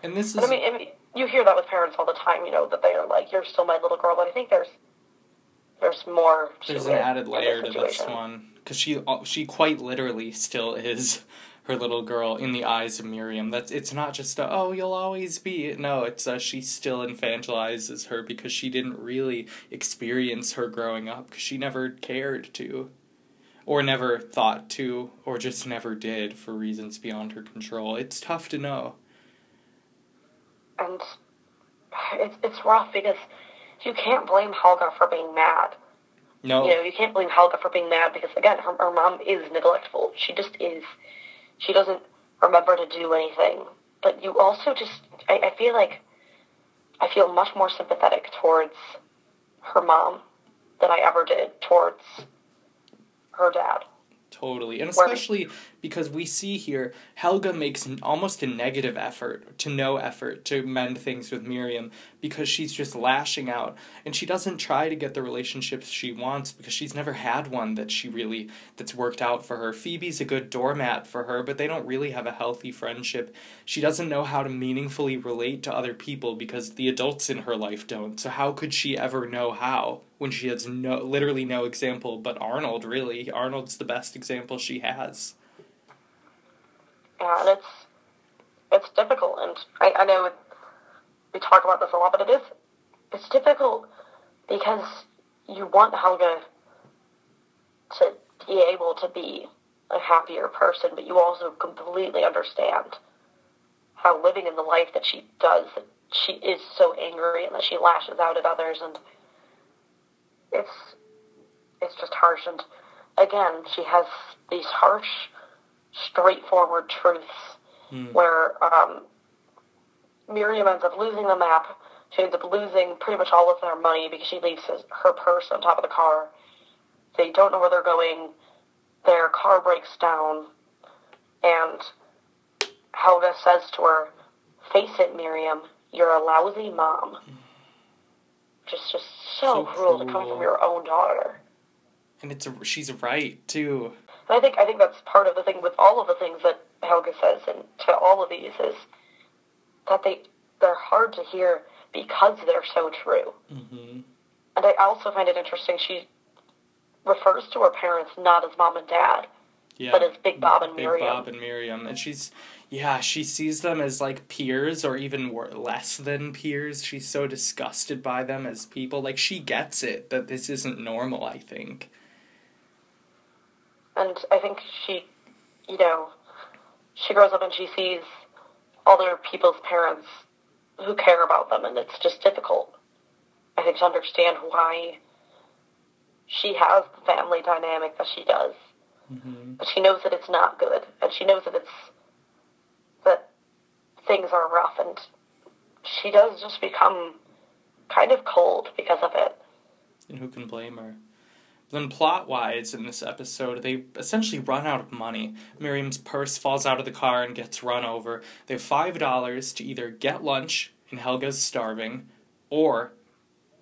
And this is mean, I mean, you hear that with parents all the time, you know, that they're like, "You're still my little girl," but I think there's there's more. There's an added layer to this one because she she quite literally still is her little girl in the eyes of Miriam. That's it's not just a, oh you'll always be no it's uh, she still infantilizes her because she didn't really experience her growing up because she never cared to, or never thought to, or just never did for reasons beyond her control. It's tough to know. and it's it's rough because you can't blame Helga for being mad. No, You know, you can't blame Helga for being mad because again, her, her mom is neglectful. She just is. She doesn't remember to do anything. But you also just, I, I feel like, I feel much more sympathetic towards her mom than I ever did towards her dad. Totally. And Where- especially because we see here Helga makes an, almost a negative effort to no effort to mend things with Miriam because she's just lashing out and she doesn't try to get the relationships she wants because she's never had one that she really that's worked out for her. Phoebe's a good doormat for her, but they don't really have a healthy friendship. She doesn't know how to meaningfully relate to other people because the adults in her life don't. So how could she ever know how when she has no literally no example but Arnold really. Arnold's the best example she has. Yeah, and it's it's difficult, and I, I know we talk about this a lot, but it is it's difficult because you want Helga to be able to be a happier person, but you also completely understand how living in the life that she does, that she is so angry and that she lashes out at others, and it's it's just harsh. And again, she has these harsh straightforward truths where um, Miriam ends up losing the map. She ends up losing pretty much all of their money because she leaves his, her purse on top of the car. They don't know where they're going. Their car breaks down. And Helga says to her, Face it, Miriam, you're a lousy mom. Just, just so, So cruel to come from your own daughter. And it's a, she's right too. And I think I think that's part of the thing with all of the things that Helga says and to all of these is that they they're hard to hear because they're so true. hmm And I also find it interesting she refers to her parents not as mom and dad, Yeah. but as Big Bob and Big Miriam. Bob and Miriam, and she's yeah, she sees them as like peers or even less than peers. She's so disgusted by them as people. Like she gets it that this isn't normal. I think. And I think she, you know, she grows up and she sees other people's parents who care about them, and it's just difficult, I think, to understand why she has the family dynamic that she does. hmm But she knows that it's not good, and she knows that it's that things are rough, and she does just become kind of cold because of it. And who can blame her? Then plot wise in this episode, they essentially run out of money. Miriam's purse falls out of the car and gets run over. They have five dollars to either get lunch and Helga's starving, or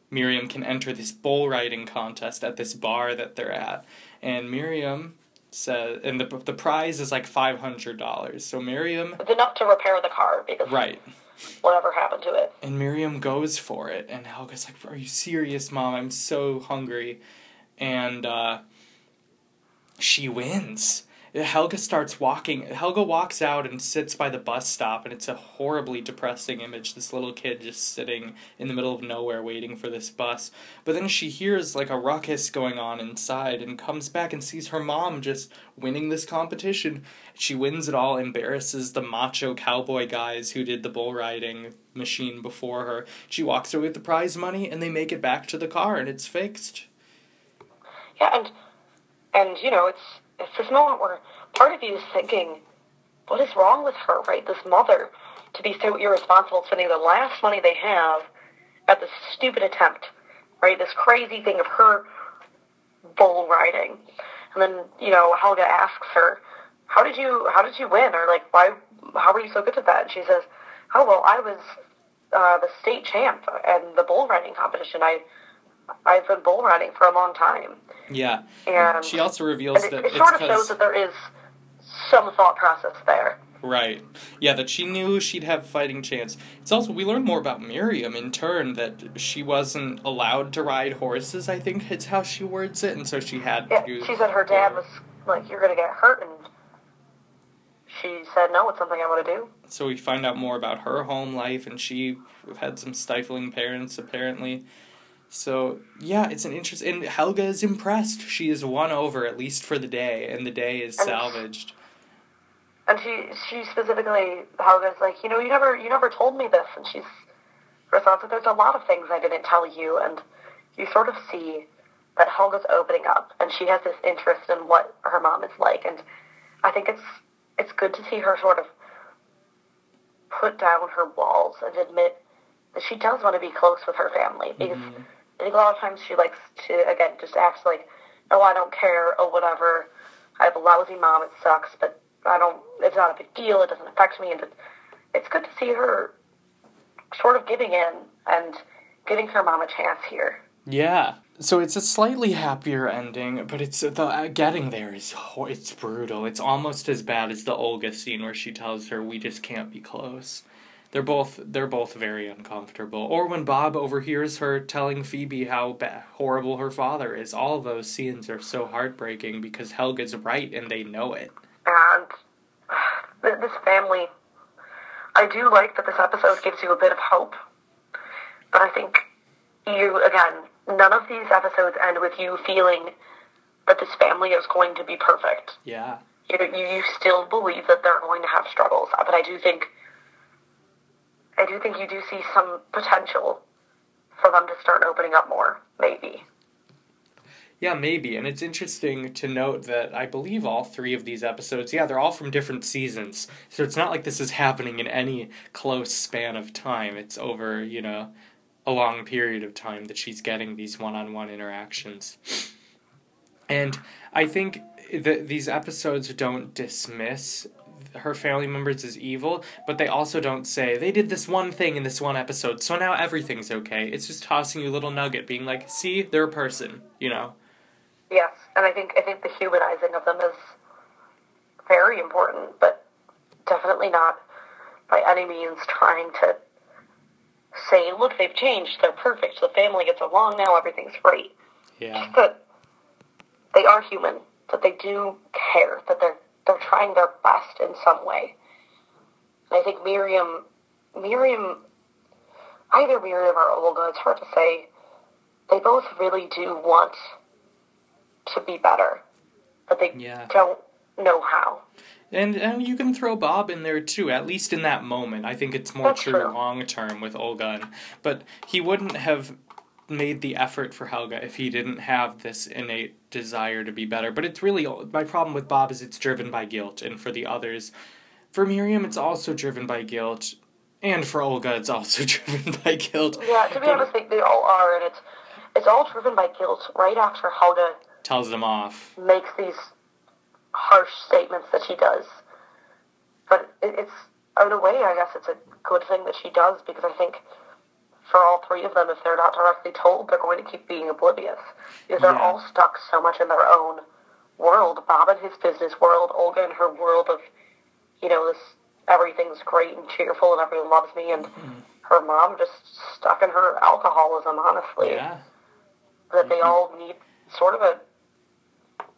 Miriam can enter this bull riding contest at this bar that they're at. And Miriam says, and the the prize is like five hundred dollars. So Miriam, It's enough to repair the car because right, whatever happened to it. and Miriam goes for it, and Helga's like, "Are you serious, Mom? I'm so hungry," and uh, she wins. Helga starts walking. Helga walks out and sits by the bus stop, and it's a horribly depressing image. This little kid just sitting in the middle of nowhere waiting for this bus. But then she hears like a ruckus going on inside and comes back and sees her mom just winning this competition. She wins it all, embarrasses the macho cowboy guys who did the bull riding machine before her. She walks away with the prize money, and they make it back to the car, and it's fixed. Yeah, and and you know, it's it's this moment where part of you is thinking, what is wrong with her, right? This mother to be so irresponsible, spending the last money they have at this stupid attempt, right? This crazy thing of her bull riding, and then you know Helga asks her, "How did you How did you win?" Or like, "Why? How were you so good at that?" And she says, "Oh well, I was uh, the state champ in the bull riding competition. I I've been bull riding for a long time." Yeah. And She also reveals it, that it sort of shows that there is some thought process there. right, yeah, that she knew she'd have fighting chance. It's also we learn more about Miriam in turn that she wasn't allowed to ride horses. I think it's how she words it, and so she had Yeah, to. she said her dad was like, "You're gonna get hurt," and she said, "No, it's something I want to do." So we find out more about her home life, and she had some stifling parents apparently. So yeah, it's an interest. And Helga is impressed. She is won over at least for the day, and the day is And- salvaged. And she she specifically Helga's like, you know, you never you never told me this, and she's thoughts that there's a lot of things I didn't tell you, and you sort of see that Helga's opening up, and she has this interest in what her mom is like, and I think it's it's good to see her sort of put down her walls and admit that she does want to be close with her family because I think a lot of times she likes to again just act like, oh I don't care, or whatever. I have a lousy mom. It sucks, but I don't. It's not a big deal. It doesn't affect me, and it's, good to see her sort of giving in and giving her mom a chance here. Yeah. So it's a slightly happier ending, but it's the uh, getting there is ho- it's brutal. It's almost as bad as the Olga scene where she tells her we just can't be close. They're both they're both very uncomfortable. Or when Bob overhears her telling Phoebe how ba- horrible her father is. All those scenes are so heartbreaking because Helga's right and they know it. And th- this family, I do like that this episode gives you a bit of hope. But I think you, again, none of these episodes end with you feeling that this family is going to be perfect. Yeah. You, you, you still believe that they're going to have struggles. But I do think, I do think you do see some potential for them to start opening up more, maybe. Yeah, maybe. And it's interesting to note that I believe all three of these episodes, yeah, they're all from different seasons. So it's not like this is happening in any close span of time. It's over, you know, a long period of time that she's getting these one on one interactions. And I think that these episodes don't dismiss her family members as evil, but they also don't say they did this one thing in this one episode, so now everything's okay. It's just tossing you a little nugget, being like, see, they're a person, you know? Yes, and I think I think the humanizing of them is very important, but definitely not by any means trying to say, look, they've changed, they're perfect, the family gets along now, everything's great. Yeah. Just that they are human, that they do care, that they're they're trying their best in some way. And I think Miriam Miriam either Miriam or Olga, it's hard to say, they both really do want to be better. But they Yeah. don't know how. And and you can throw Bob in there too, at least in that moment. I think it's more true true. long term with Olga. But he wouldn't have made the effort for Helga if he didn't have this innate desire to be better. But it's really my problem with Bob is it's driven by guilt, and for the others, for Miriam, it's also driven by guilt, and for Olga, it's also driven by guilt. Yeah, to be honest, they, they all are, and it's it's all driven by guilt. Right after Helga Tells them off. makes these harsh statements that she does. But it, it's, in a way, I guess it's a good thing that she does because I think for all three of them, if they're not directly told, they're going to keep being oblivious. Because they're Yeah. all stuck so much in their own world. Bob and his business world, Olga and her world of, you know, this everything's great and cheerful and everyone loves me, and mm-hmm. her mom just stuck in her alcoholism, honestly Yeah. that they mm-hmm. all need sort of a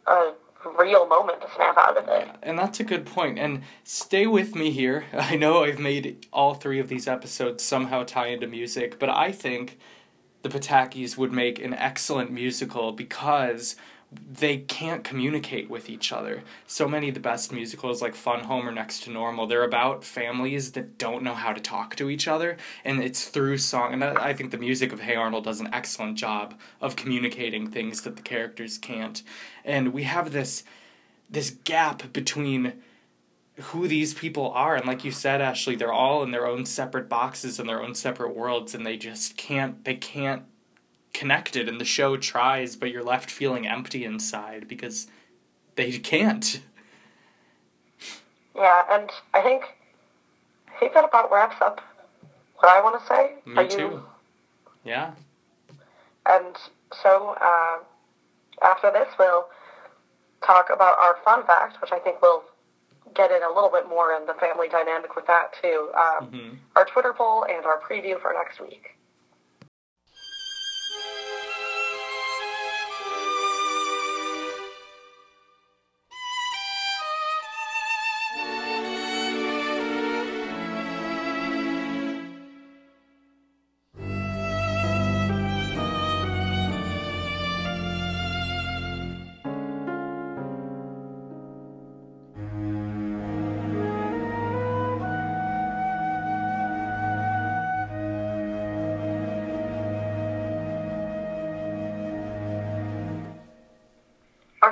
a real moment to snap out of it. And that's a good point. And stay with me here. I know I've made all three of these episodes somehow tie into music, but I think the Patakis would make an excellent musical because they can't communicate with each other. So many of the best musicals, like Fun Home or Next to Normal, they're about families that don't know how to talk to each other, and it's through song. And I think the music of Hey Arnold does an excellent job of communicating things that the characters can't. And we have this this gap between who these people are and like you said Ashley they're all in their own separate boxes and their own separate worlds and they just can't they can't connect it and the show tries but you're left feeling empty inside because they can't Yeah, and I think I think that about wraps up what I want to say. me Are you- too yeah And so uh, after this, we'll talk about our fun fact, which I think we'll get in a little bit more in the family dynamic with that too. Um, Mhm. Our Twitter poll and our preview for next week.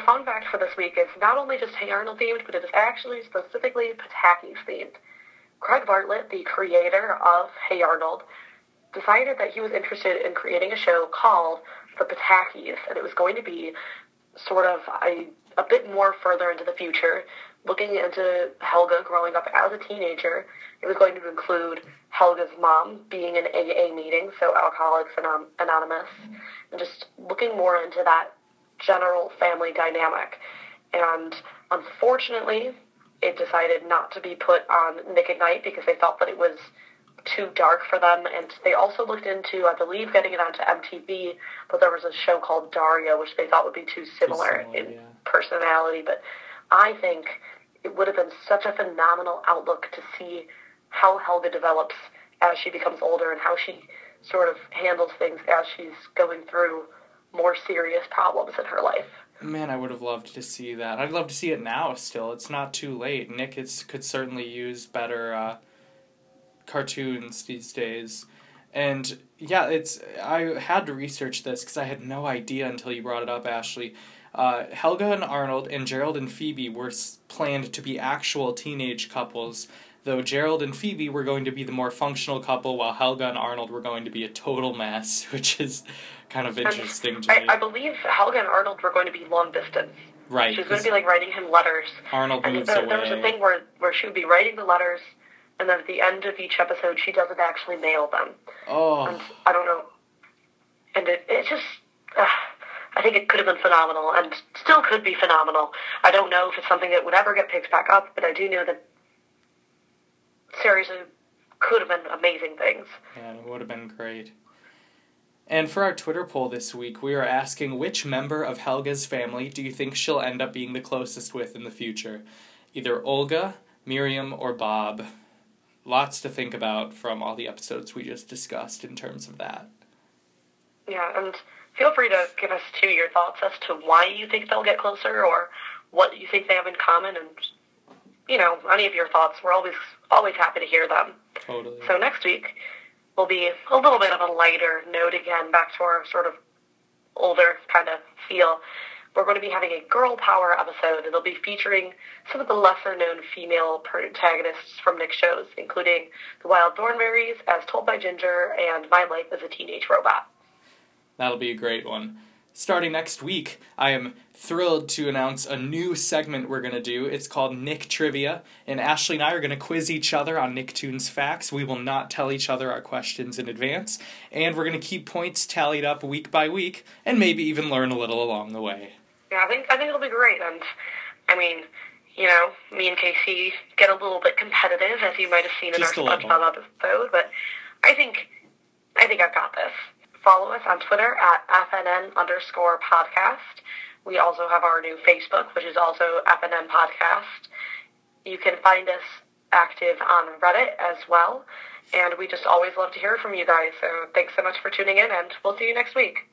Fun fact for this week is not only just Hey Arnold themed, but it is actually specifically Pataki's themed. Craig Bartlett, the creator of Hey Arnold, decided that he was interested in creating a show called The Patakis, and it was going to be sort of a, a bit more further into the future, looking into Helga growing up as a teenager. It was going to include Helga's mom being in AA meeting, so Alcoholics Anonymous, and just looking more into that general family dynamic. And unfortunately, it decided not to be put on Nick at Nite because they thought that it was too dark for them. And they also looked into, I believe, getting it onto MTV, but there was a show called Daria, which they thought would be too similar, too similar in yeah. personality. But I think it would have been such a phenomenal outlook to see how Helga develops as she becomes older and how she sort of handles things as she's going through more serious problems in her life. Man, I would have loved to see that. I'd love to see it now. Still, it's not too late. Nick is, could certainly use better uh, cartoons these days, and yeah, it's. I had to research this because I had no idea until you brought it up, Ashley. Uh, Helga and Arnold and Gerald and Phoebe were planned to be actual teenage couples, though Gerald and Phoebe were going to be the more functional couple, while Helga and Arnold were going to be a total mess, which is kind of interesting to I, me. I believe Helga and Arnold were going to be long distance. Right. She was going to be like writing him letters. Arnold and moves there, away. There was a thing where where she would be writing the letters, and then at the end of each episode, she doesn't actually mail them. Oh. And I don't know. And it it just. Uh, I think it could have been phenomenal, and still could be phenomenal. I don't know if it's something that would ever get picked back up, but I do know that seriously could have been amazing things. Yeah, it would have been great. And for our Twitter poll this week, we are asking which member of Helga's family do you think she'll end up being the closest with in the future? Either Olga, Miriam, or Bob. Lots to think about from all the episodes we just discussed in terms of that. Yeah, and feel free to give us too your thoughts as to why you think they'll get closer or what you think they have in common and you know, any of your thoughts. We're always always happy to hear them. Totally. So next week will be a little bit of a lighter note again, back to our sort of older kind of feel. We're going to be having a girl power episode. It'll be featuring some of the lesser known female protagonists from Nick shows, including The Wild Thornberrys, As Told by Ginger, and My Life as a Teenage Robot. That'll be a great one starting next week, I am thrilled to announce a new segment we're going to do. It's called Nick Trivia, and Ashley and I are going to quiz each other on Nicktoons facts. We will not tell each other our questions in advance, and we're going to keep points tallied up week by week, and maybe even learn a little along the way. Yeah, I think I think it'll be great, and I mean, you know, me and Casey get a little bit competitive, as you might have seen in Just our SpongeBob episode, but I think I think I've got this follow us on Twitter at FNN underscore podcast. We also have our new Facebook, which is also FNN podcast. You can find us active on Reddit as well. And we just always love to hear from you guys. So thanks so much for tuning in, and we'll see you next week.